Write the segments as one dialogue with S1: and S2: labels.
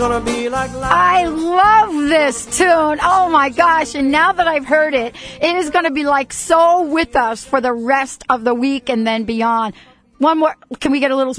S1: gonna be like
S2: I love this tune. Oh my gosh. And now that I've heard it, it is going to be like so with us for the rest of the week and then beyond. One more. Can we get a little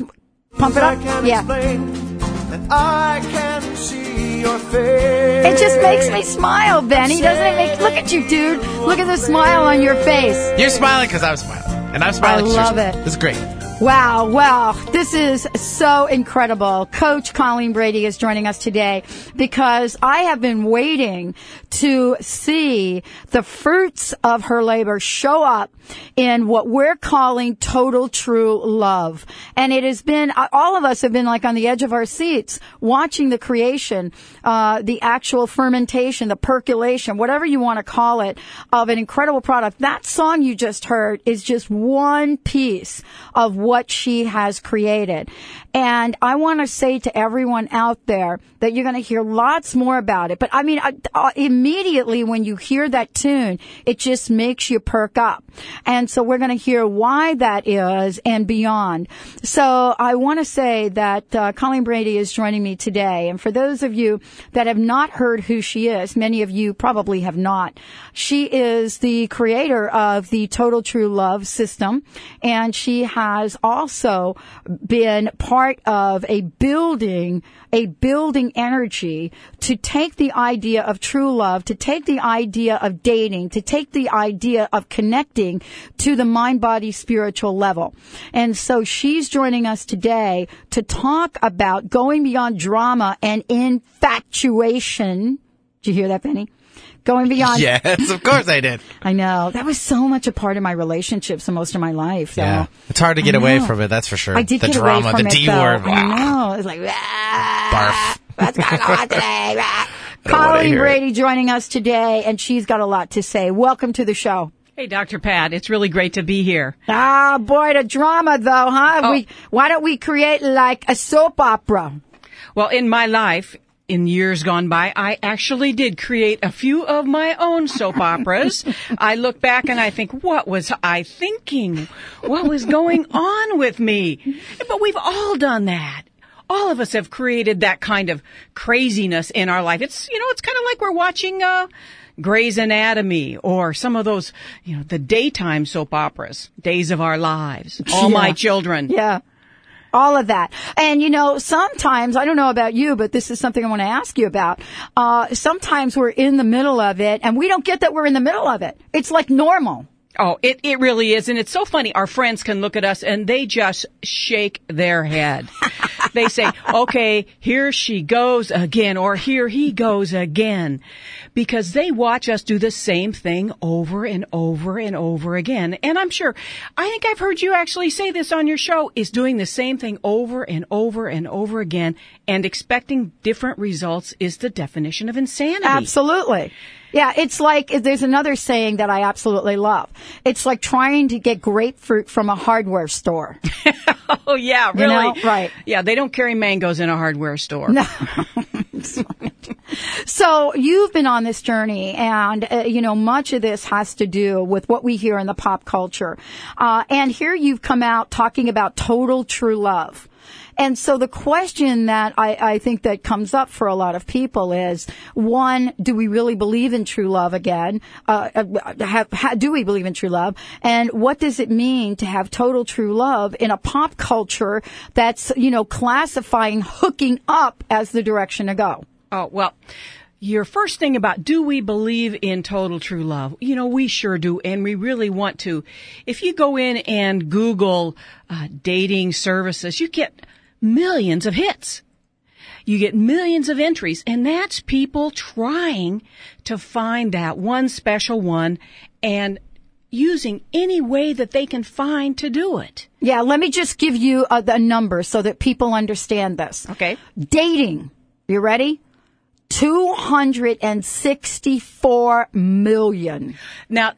S2: pump it
S1: I
S2: up?
S1: can't
S2: Yeah.
S1: explain that I can see your face.
S2: It just makes me smile, Benny. Doesn't it make, look at you, dude. Look at the smile on your face.
S3: You're smiling because I'm smiling. And I'm smiling
S2: I
S3: 'cause you're
S2: love it.
S3: This is great.
S2: Wow, wow. This is so incredible. Coach Colleen Brady is joining us today because I have been waiting to see the fruits of her labor show up in what we're calling total true love. And it has been, all of us have been like on the edge of our seats watching the creation, uh, the actual fermentation, the percolation, whatever you want to call it, of an incredible product. That song you just heard is just one piece of what she has created. And I want to say to everyone out there that you're going to hear lots more about it. But I mean, uh, immediately when you hear that tune, it just makes you perk up. And so we're going to hear why that is and beyond. So I want to say that uh, Colleen Brady is joining me today. And for those of you that have not heard who she is, many of you probably have not. She is the creator of the Total True Love system. And she has also been part of a building, a building energy to take the idea of true love, to take the idea of dating, to take the idea of connecting to the mind, body, spiritual level. And so she's joining us today to talk about going beyond drama and infatuation. Did you hear that, Benny? Going beyond
S3: Yes, of course I did.
S2: I know. That was so much a part of my relationships and most of my life. though.
S3: Yeah. It's hard to get away from it, that's for sure.
S2: I did
S3: the
S2: get
S3: drama,
S2: away from
S3: the
S2: it,
S3: D
S2: though.
S3: word.
S2: I know. It's like, ah, what's going on today? Ah.
S3: don't wanna
S2: Colleen
S3: hear it.
S2: Brady joining us today, and she's got a lot to say. Welcome to the show.
S4: Hey, Dr. Pat, it's really great to be here.
S2: Ah, boy, the drama though, huh?
S4: Oh.
S2: We, why don't we create like a soap opera?
S4: Well, in my life, in years gone by, I actually did create a few of my own soap operas. I look back and I think, what was I thinking? What was going on with me? But we've all done that. All of us have created that kind of craziness in our life. It's, you know, it's kind of like we're watching, uh, Grey's Anatomy or some of those, you know, the daytime soap operas, Days of Our Lives, All My Children.
S2: Yeah. All of that. And you know, sometimes, I don't know about you, but this is something I want to ask you about. Uh, sometimes we're in the middle of it and we don't get that we're in the middle of it. It's like normal.
S4: Oh, it, it really is. And it's so funny. Our friends can look at us and they just shake their head. they say, okay, here she goes again, or here he goes again. Because they watch us do the same thing over and over and over again. And I'm sure, I think I've heard you actually say this on your show, is doing the same thing over and over and over again and expecting different results is the definition of insanity.
S2: Absolutely. Yeah, it's like there's another saying that I absolutely love. It's like trying to get grapefruit from a hardware store.
S4: Oh yeah,
S2: You
S4: really?
S2: know, right.
S4: Yeah, they don't carry mangoes in a hardware store.
S2: So you've been on this journey, and uh, you know much of this has to do with what we hear in the pop culture. Uh, and here you've come out talking about total true love. And so the question that I, I think that comes up for a lot of people is, one, do we really believe in true love again? Uh, uh, have, ha, do we believe in true love? And what does it mean to have total true love in a pop culture that's, you know, classifying hooking up as the direction to go?
S4: Oh, well, your first thing about do we believe in total true love? You know, we sure do, and we really want to. If you go in and Google uh, dating services, you get millions of hits. You get millions of entries, and that's people trying to find that one special one and using any way that they can find to do it.
S2: Yeah, let me just give you a, a number so that people understand this.
S4: Okay.
S2: Dating. You ready? 264 million.
S4: Now,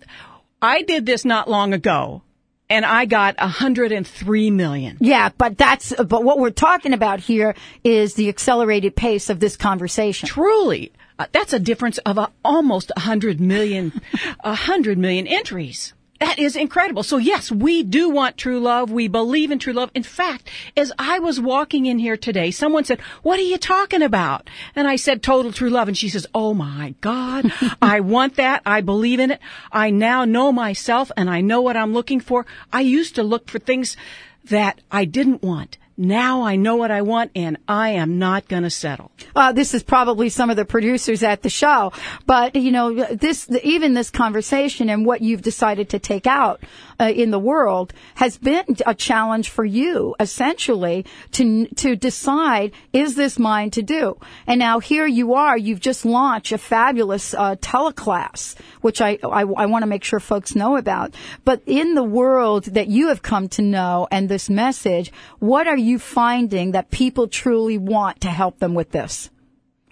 S4: I did this not long ago, and I got 103 million.
S2: Yeah, but that's, but what we're talking about here is the accelerated pace of this conversation.
S4: Truly, uh, that's a difference of uh, almost 100 million, 100 million entries. That is incredible. So yes, we do want true love. We believe in true love. In fact, as I was walking in here today, someone said, what are you talking about? And I said, total true love. And she says, oh my God, I want that. I believe in it. I now know myself and I know what I'm looking for. I used to look for things that I didn't want. Now I know what I want and I am not going to settle.
S2: Uh, this is probably some of the producers at the show, but you know, this, even this conversation and what you've decided to take out uh, in the world has been a challenge for you, essentially, to to decide is this mine to do. And now here you are. You've just launched a fabulous uh, teleclass, which I I, I want to make sure folks know about. But in the world that you have come to know and this message, what are you finding that people truly want to help them with this?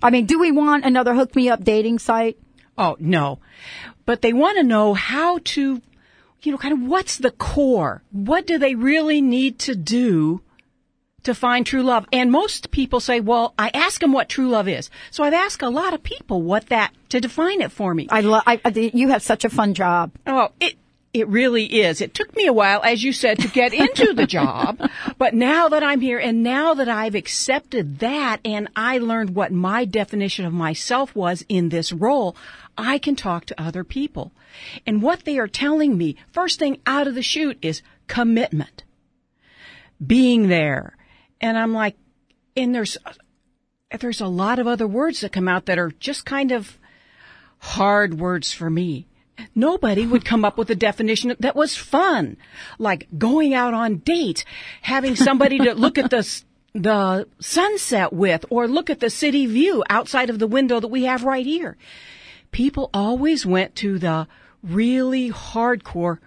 S2: I mean, do we want another hook me up dating site?
S4: Oh, no. But they want to know how to you know, kind of what's the core? What do they really need to do to find true love? And most people say, well, I ask them what true love is. So I've asked a lot of people what that, to define it for me.
S2: I love, you have such a fun job.
S4: Oh, it, it really is. It took me a while, as you said, to get into the job. But now that I'm here and now that I've accepted that and I learned what my definition of myself was in this role, I can talk to other people. And what they are telling me, first thing out of the chute is commitment. Being there. And I'm like, and there's, there's a lot of other words that come out that are just kind of hard words for me. Nobody would come up with a definition that was fun, like going out on dates, having somebody to look at the the sunset with, or look at the city view outside of the window that we have right here. People always went to the really hardcore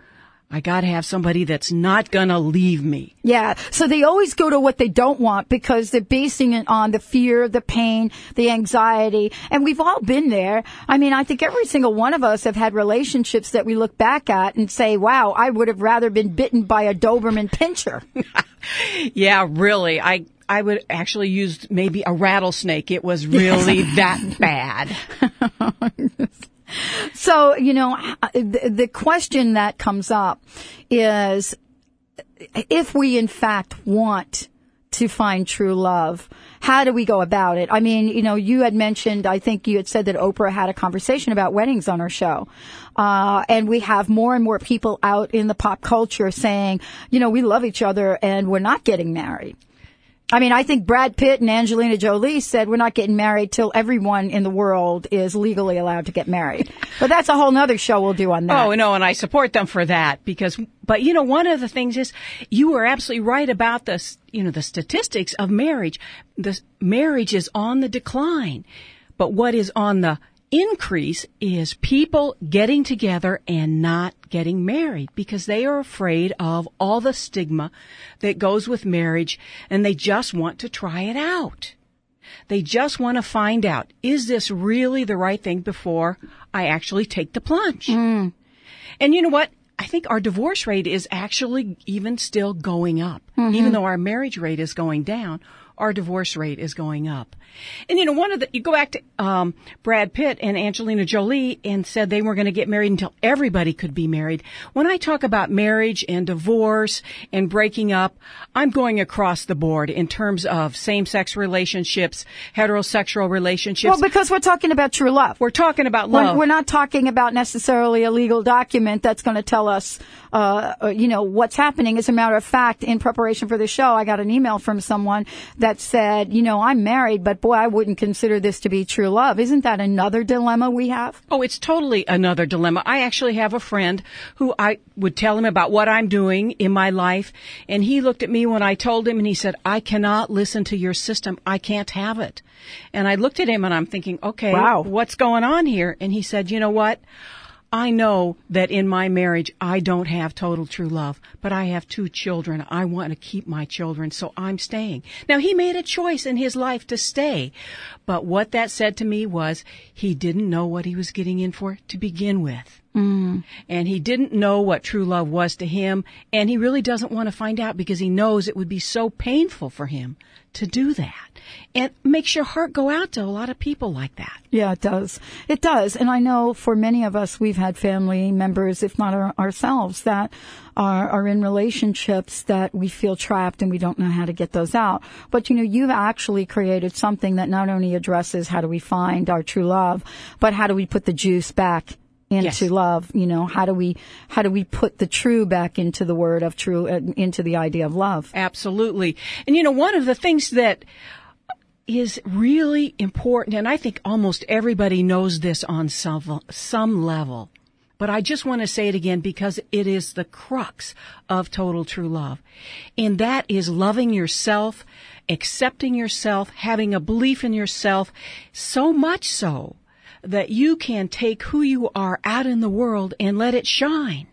S4: I gotta have somebody that's not gonna leave me.
S2: Yeah. So they always go to what they don't want because they're basing it on the fear, the pain, the anxiety. And we've all been there. I mean, I think every single one of us have had relationships that we look back at and say, wow, I would have rather been bitten by a Doberman pinscher.
S4: yeah, really. I, I would actually use maybe a rattlesnake. It was really that bad.
S2: So, you know, the, the question that comes up is if we in fact want to find true love, how do we go about it? I mean, you know, you had mentioned, I think you had said that Oprah had a conversation about weddings on her show. Uh, and we have more and more people out in the pop culture saying, you know, we love each other and we're not getting married. I mean, I think Brad Pitt and Angelina Jolie said we're not getting married till everyone in the world is legally allowed to get married. But that's a whole nother show we'll do on that.
S4: Oh, no, and I support them for that because, but you know, one of the things is you were absolutely right about the, you know, the statistics of marriage. The marriage is on the decline. But what is on the increase is people getting together and not getting married because they are afraid of all the stigma that goes with marriage and they just want to try it out. They just want to find out, is this really the right thing before I actually take the plunge? Mm. And you know what? I think our divorce rate is actually even still going up. Mm-hmm. Even though our marriage rate is going down, our divorce rate is going up. And you know, one of the, you go back to, um, Brad Pitt and Angelina Jolie and said they weren't going to get married until everybody could be married. When I talk about marriage and divorce and breaking up, I'm going across the board in terms of same-sex relationships, heterosexual relationships.
S2: Well, because we're talking about true love.
S4: We're talking about love.
S2: We're, we're not talking about necessarily a legal document that's going to tell us, uh, uh, you know, what's happening. As a matter of fact, in preparation for the show, I got an email from someone that said, you know, I'm married, but boy, I wouldn't consider this to be true love. Isn't that another dilemma we have?
S4: Oh, it's totally another dilemma. I actually have a friend who I would tell him about what I'm doing in my life. And he looked at me when I told him and he said, I cannot listen to your system. I can't have it. And I looked at him and I'm thinking, okay,
S2: wow.
S4: what's going on here? And he said, you know what? I know that in my marriage I don't have total true love, but I have two children. I want to keep my children, so I'm staying. Now he made a choice in his life to stay, but what that said to me was he didn't know what he was getting in for to begin with. Mm. And he didn't know what true love was to him, and he really doesn't want to find out because he knows it would be so painful for him to do that. And makes your heart go out to a lot of people like that.
S2: Yeah, it does. It does. And I know for many of us, we've had family members, if not our, ourselves, that are, are in relationships that we feel trapped and we don't know how to get those out. But you know, you've actually created something that not only addresses how do we find our true love, but how do we put the juice back into
S4: Yes.
S2: love you know how do we how do we put the true back into the word of true uh, into the idea of love
S4: Absolutely. And you know, one of the things that is really important, and I think almost everybody knows this on some, some level, but I just want to say it again because it is the crux of total true love. And that is loving yourself, accepting yourself, having a belief in yourself, so much so that you can take who you are out in the world and let it shine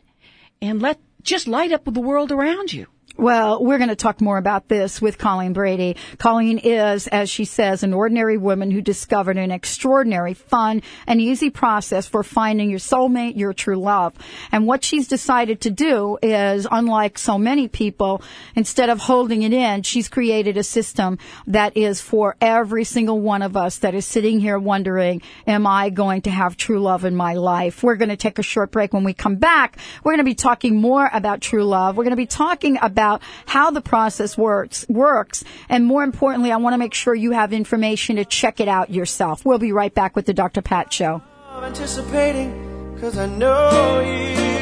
S4: and let just light up the world around you.
S2: Well, we're going to talk more about this with Colleen Brady. Colleen is, as she says, an ordinary woman who discovered an extraordinary, fun, and easy process for finding your soulmate, your true love. And what she's decided to do is, unlike so many people, instead of holding it in, she's created a system that is for every single one of us that is sitting here wondering, am I going to have true love in my life? We're going to take a short break. When we come back, we're going to be talking more about true love. We're going to be talking about how the process works, works. And more importantly, I want to make sure you have information to check it out yourself. We'll be right back with the Dr. Pat Show.
S1: I'm anticipating, cause I know you.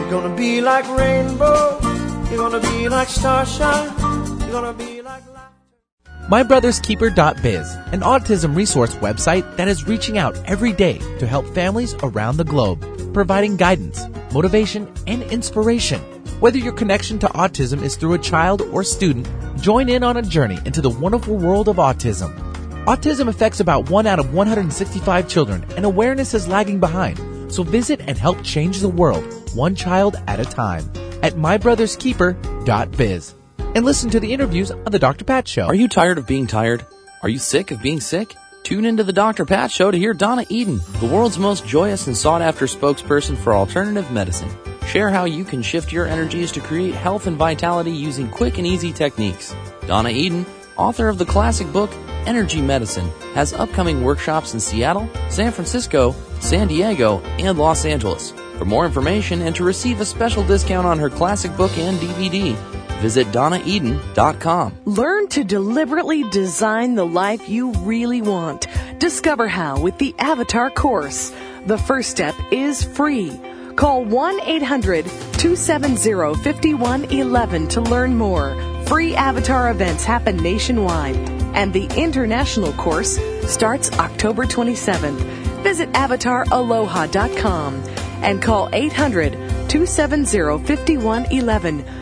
S1: You're gonna be like rainbow, you're gonna be like starshine, you're gonna be like.
S5: MyBrothersKeeper.biz, an autism resource website that is reaching out every day to help families around the globe, providing guidance, motivation, and inspiration. Whether your connection to autism is through a child or student, join in on a journey into the wonderful world of autism. Autism affects about 1 out of 165 children, and awareness is lagging behind. So visit and help change the world, one child at a time, at mybrotherskeeper.biz. And listen to the interviews on The Dr. Pat Show.
S6: Are you tired of being tired? Are you sick of being sick? Tune into the Dr. Pat Show to hear Donna Eden, the world's most joyous and sought after spokesperson for alternative medicine. Share how you can shift your energies to create health and vitality using quick and easy techniques. Donna Eden, author of the classic book Energy Medicine, has upcoming workshops in Seattle, San Francisco, San Diego, and Los Angeles. For more information and to receive a special discount on her classic book and DVD, visit donnaeden.com.
S7: Learn to deliberately design the life you really want. Discover how with the Avatar course. The first step is free. Call 1 800 270 5111 to learn more. Free Avatar events happen nationwide, and the international course starts October 27th. Visit avataraloha.com and call 800 270 5111.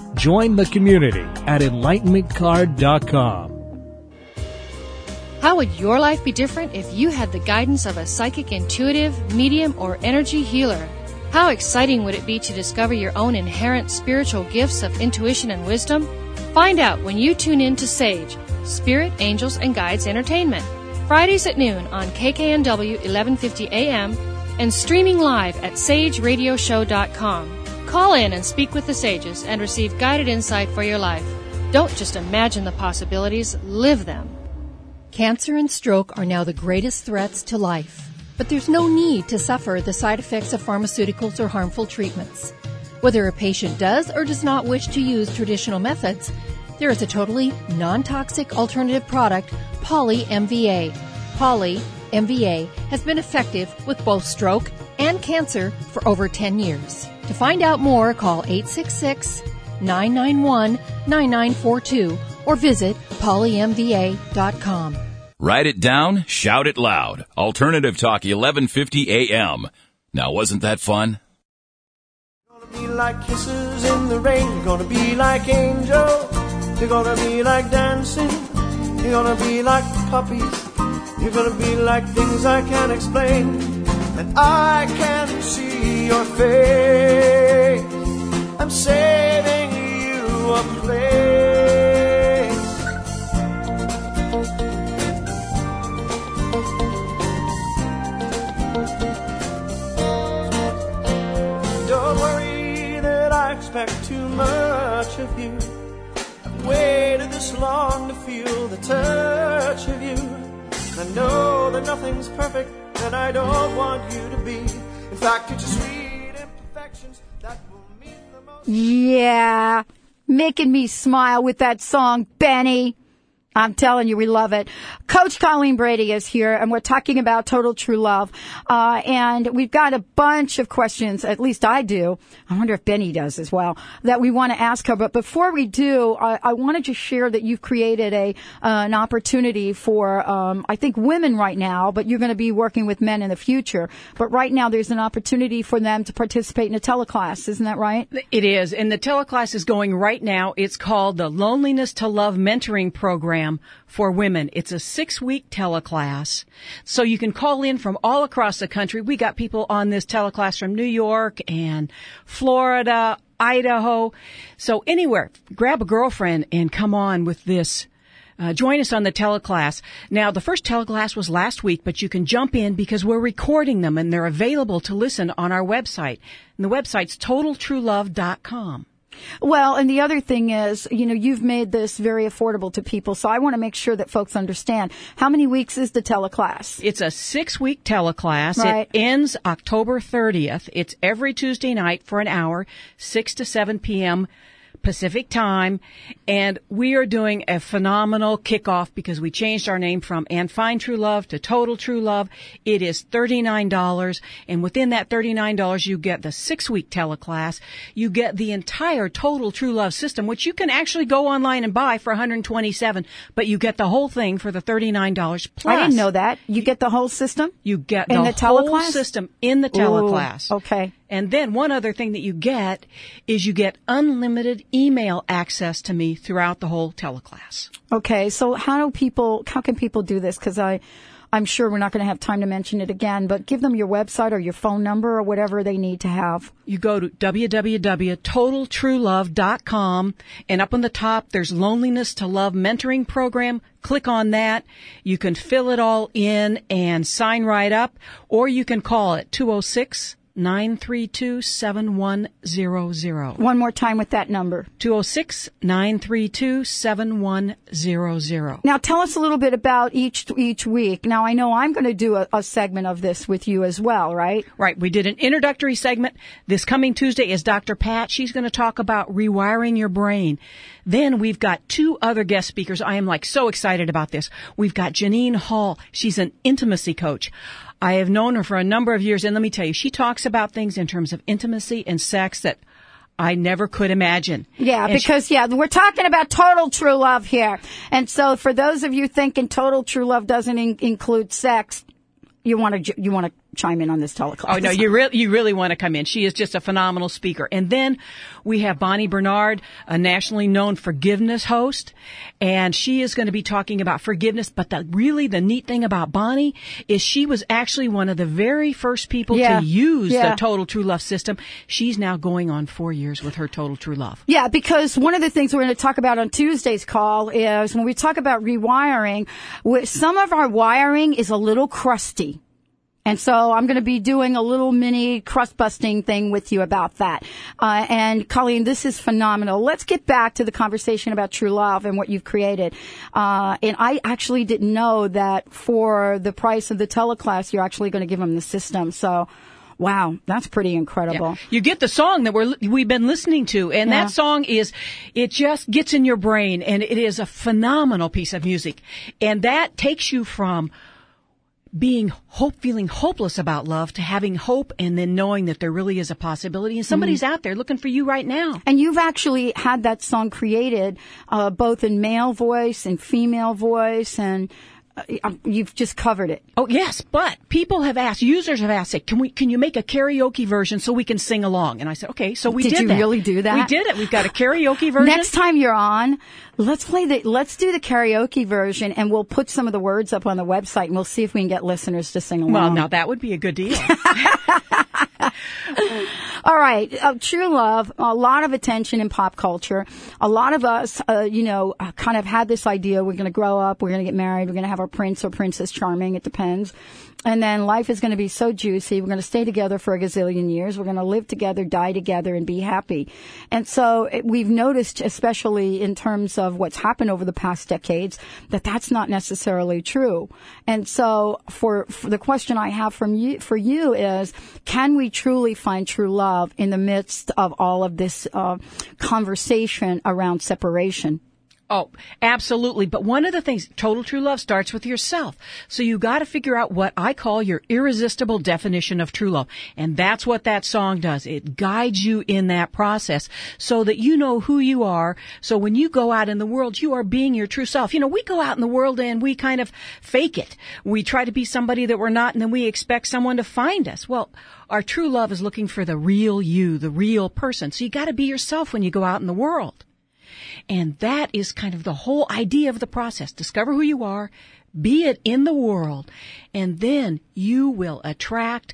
S8: Join the community at enlightenmentcard.com.
S9: How would your life be different if you had the guidance of a psychic intuitive, medium, or energy healer? How exciting would it be to discover your own inherent spiritual gifts of intuition and wisdom? Find out when you tune in to Sage, Spirit, Angels, and Guides Entertainment, Fridays at noon on KKNW 1150 AM and streaming live at sageradioshow.com. Call in and speak with the sages and receive guided insight for your life. Don't just imagine the possibilities, live them.
S10: Cancer and stroke are now the greatest threats to life, but there's no need to suffer the side effects of pharmaceuticals or harmful treatments. Whether a patient does or does not wish to use traditional methods, there is a totally non-toxic alternative product, Poly MVA. Poly MVA has been effective with both stroke and cancer for over 10 years. To find out more, call 866 991 9942 or visit polymva.com.
S11: Write it down, shout it loud. Alternative Talk 1150 AM. Now, wasn't that fun?
S1: Be like kisses in the rain, you're gonna be like angels, you're gonna be like dancing You're gonna be like puppies. You're gonna be like things I can't explain. And I can see your face. I don't want you to be. In fact, it's your sweet imperfections that will mean the most.
S2: Yeah, making me smile with that song, Benny. I'm telling you, we love it. Coach Colleen Brady is here, and we're talking about total true love. Uh, and we've got a bunch of questions, at least I do. I wonder if Benny does as well, that we want to ask her. But before we do, I, I wanted to share that you've created a uh, an opportunity for, um, I think, women right now, but you're going to be working with men in the future. But right now, there's an opportunity for them to participate in a teleclass. Isn't that right?
S4: It is. And the teleclass is going right now. It's called the Loneliness to Love Mentoring Program for Women. It's a six week teleclass. So you can call in from all across the country. We got people on this teleclass from New York and Florida, Idaho. So anywhere, grab a girlfriend and come on with this. Uh, join us on the teleclass. Now, the first teleclass was last week, but you can jump in because we're recording them and they're available to listen on our website. And the website's totaltruelove.com.
S2: Well, and the other thing is, you know, you've made this very affordable to people, so I want to make sure that folks understand. How many weeks is the teleclass?
S4: It's a six week teleclass.
S2: Right.
S4: It ends October 30th. It's every Tuesday night for an hour, 6 to 7 p.m. Pacific time. And we are doing a phenomenal kickoff because we changed our name from And Find True Love to Total True Love. It is $39. And within that $39, you get the six week teleclass. You get the entire Total True Love system, which you can actually go online and buy for 127 but you get the whole thing for the $39 plus.
S2: I didn't know that. You get the whole system?
S4: You get
S2: In
S4: the,
S2: the
S4: whole system in the teleclass.
S2: Ooh, okay.
S4: And then one other thing that you get is you get unlimited email access to me throughout the whole teleclass.
S2: Okay, so how do people, how can people do this? Because I, I'm sure we're not going to have time to mention it again, but give them your website or your phone number or whatever they need to have.
S4: You go to www.totaltruelove.com and up on the top there's Loneliness to Love Mentoring Program. Click on that. You can fill it all in and sign right up or you can call it 206 932 7100.
S2: One more time with that number.
S4: 206 932 7100.
S2: Now tell us a little bit about each each week. Now I know I'm going to do a, a segment of this with you as well, right?
S4: Right. We did an introductory segment. This coming Tuesday is Dr. Pat. She's going to talk about rewiring your brain. Then we've got two other guest speakers. I am like so excited about this. We've got Janine Hall. She's an intimacy coach. I have known her for a number of years and let me tell you, she talks about things in terms of intimacy and sex that I never could imagine.
S2: Yeah,
S4: And she-
S2: because yeah, we're talking about total true love here. And so for those of you thinking total true love doesn't in- include sex, you want to you want to chime in on this teleclass.
S4: Oh no, you really you really want to come in. She is just a phenomenal speaker. And then we have Bonnie Bernard, a nationally known forgiveness host, and she is going to be talking about forgiveness. But the really the neat thing about Bonnie is she was actually one of the very first people
S2: Yeah.
S4: to use
S2: Yeah.
S4: the Total True Love system. She's now going on four years with her Total True Love.
S2: Yeah, because one of the things we're going to talk about on Tuesday's call is when we talk about rewiring, some of our wiring is a little crusty. And so I'm going to be doing a little mini crust busting thing with you about that. Uh, and Colleen, this is phenomenal. Let's get back to the conversation about true love and what you've created. Uh, and I actually didn't know that for the price of the teleclass, you're actually going to give them the system. So, wow, that's pretty incredible.
S4: You get the song that we're we've been listening to, and
S2: Yeah.
S4: that song is it just gets in your brain, and it is a phenomenal piece of music, and that takes you from being hope, feeling hopeless about love to having hope, and then knowing that there really is a possibility, and somebody's out there looking for you right now.
S2: And you've actually had that song created uh, both in male voice and female voice, and Uh, um, you've just covered it.
S4: Oh yes, but people have asked, users have asked, can we, can you make a karaoke version so we can sing along? And I said, okay, so we
S2: Did
S4: did
S2: you
S4: that.
S2: really do that?
S4: We did it. We've got a karaoke version.
S2: Next time you're on, let's play the let's do the karaoke version, and we'll put some of the words up on the website, and we'll see if we can get listeners to sing along.
S4: well, now that would be a good deal.
S2: All right, uh, true love. A lot of attention in pop culture. A lot of us, uh, you know, uh, kind of had this idea: we're going to grow up, we're going to get married, we're going to have our prince or princess charming. It depends. And then life is going to be so juicy. We're going to stay together for a gazillion years. We're going to live together, die together, and be happy. And so it, we've noticed, especially in terms of what's happened over the past decades, that that's not necessarily true. And so for, for the question I have from you, for you is, can we truly find true love in the midst of all of this uh, conversation around separation?
S4: Oh, absolutely. But one of the things, total true love starts with yourself. So you gotta figure out what I call your irresistible definition of true love. And that's what that song does. It guides you in that process so that you know who you are. So when you go out in the world, you are being your true self. You know, we go out in the world and we kind of fake it. We try to be somebody that we're not and then we expect someone to find us. Well, our true love is looking for the real you, the real person. So you gotta be yourself when you go out in the world. And that is kind of the whole idea of the process. Discover who you are, be it in the world, and then you will attract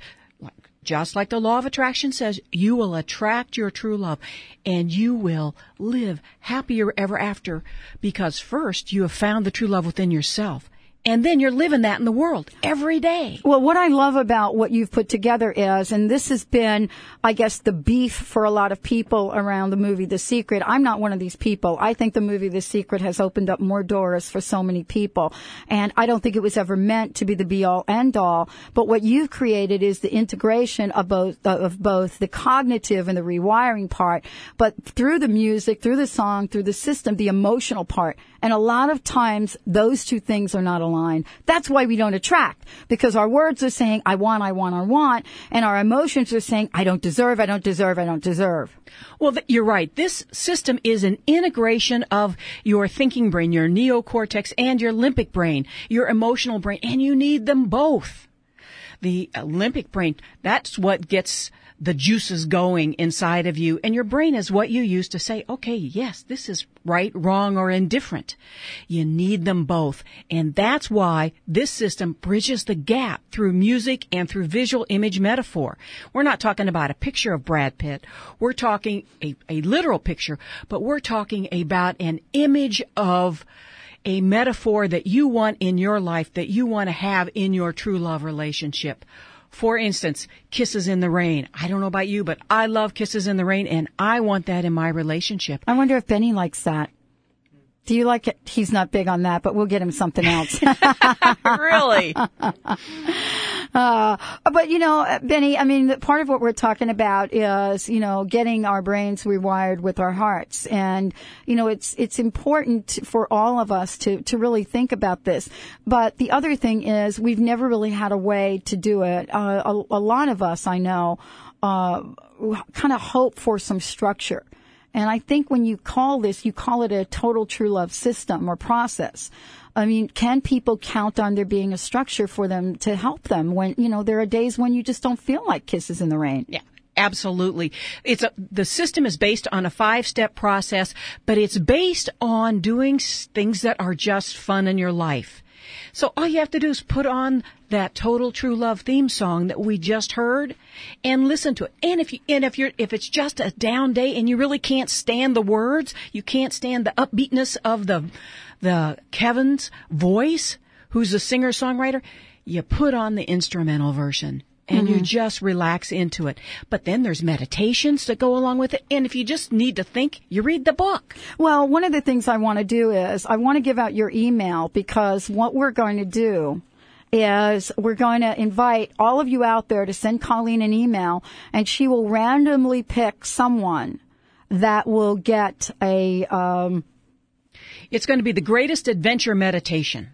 S4: just like the law of attraction says, you will attract your true love and you will live happier ever after because first you have found the true love within yourself. And then you're living that in the world every day.
S2: Well, what I love about what you've put together is, and this has been, I guess, the beef for a lot of people around the movie The Secret. I'm not one of these people. I think the movie The Secret has opened up more doors for so many people. And I don't think it was ever meant to be the be all end all. But what you've created is the integration of both, uh, of both the cognitive and the rewiring part, but through the music, through the song, through the system, the emotional part. And a lot of times those two things are not aligned. That's why we don't attract because our words are saying, I want, I want, I want. And our emotions are saying, I don't deserve, I don't deserve, I don't deserve.
S4: Well, th- you're right. This system is an integration of your thinking brain, your neocortex and your limbic brain, your emotional brain, and you need them both. The limbic brain, that's what gets the juices going inside of you and your brain is what you use to say, okay, yes, this is right, wrong, or indifferent. You need them both. And that's why this system bridges the gap through music and through visual image metaphor. We're not talking about a picture of Brad Pitt. We're talking a, a literal picture, but we're talking about an image of a metaphor that you want in your life, that you want to have in your true love relationship. For instance, kisses in the rain. I don't know about you, but I love kisses in the rain and I want that in my relationship.
S2: I wonder if Benny likes that. Do you like it? He's not big on that, but we'll get him something else.
S4: really?
S2: Uh, but you know, Benny, I mean, part of what we're talking about is, you know, getting our brains rewired with our hearts. And, you know, it's, it's important for all of us to, to really think about this. But the other thing is we've never really had a way to do it. Uh, a, a lot of us, I know, uh, kind of hope for some structure. And I think when you call this, you call it a total true love system or process. I mean, can people count on there being a structure for them to help them when, you know, there are days when you just don't feel like kisses in the rain?
S4: Yeah. Absolutely. It's a, the system is based on a five step process, but it's based on doing things that are just fun in your life. So all you have to do is put on that total true love theme song that we just heard and listen to it. And if you, and if you're, if it's just a down day and you really can't stand the words, you can't stand the upbeatness of the, the Kevin's voice, who's a singer songwriter, you put on the instrumental version and mm-hmm. you just relax into it. But then there's meditations that go along with it. And if you just need to think, you read the book.
S2: Well, one of the things I want to do is I want to give out your email because what we're going to do is we're going to invite all of you out there to send Colleen an email and she will randomly pick someone that will get a, um,
S4: it's going to be the greatest adventure meditation.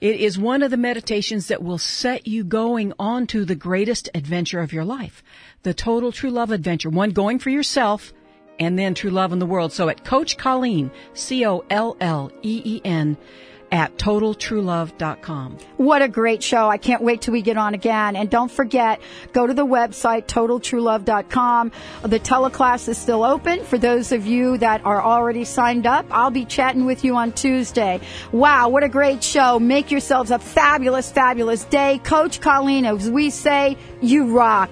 S4: It is one of the meditations that will set you going on to the greatest adventure of your life. The total true love adventure. One going for yourself and then true love in the world. So at Coach Colleen, C-O-L-L-E-E-N at totaltruelove.com.
S2: What a great show. I can't wait till we get on again. And don't forget, go to the website, totaltruelove.com. The teleclass is still open for those of you that are already signed up. I'll be chatting with you on Tuesday. Wow, what a great show. Make yourselves a fabulous, fabulous day. Coach Colleen, as we say, you rock.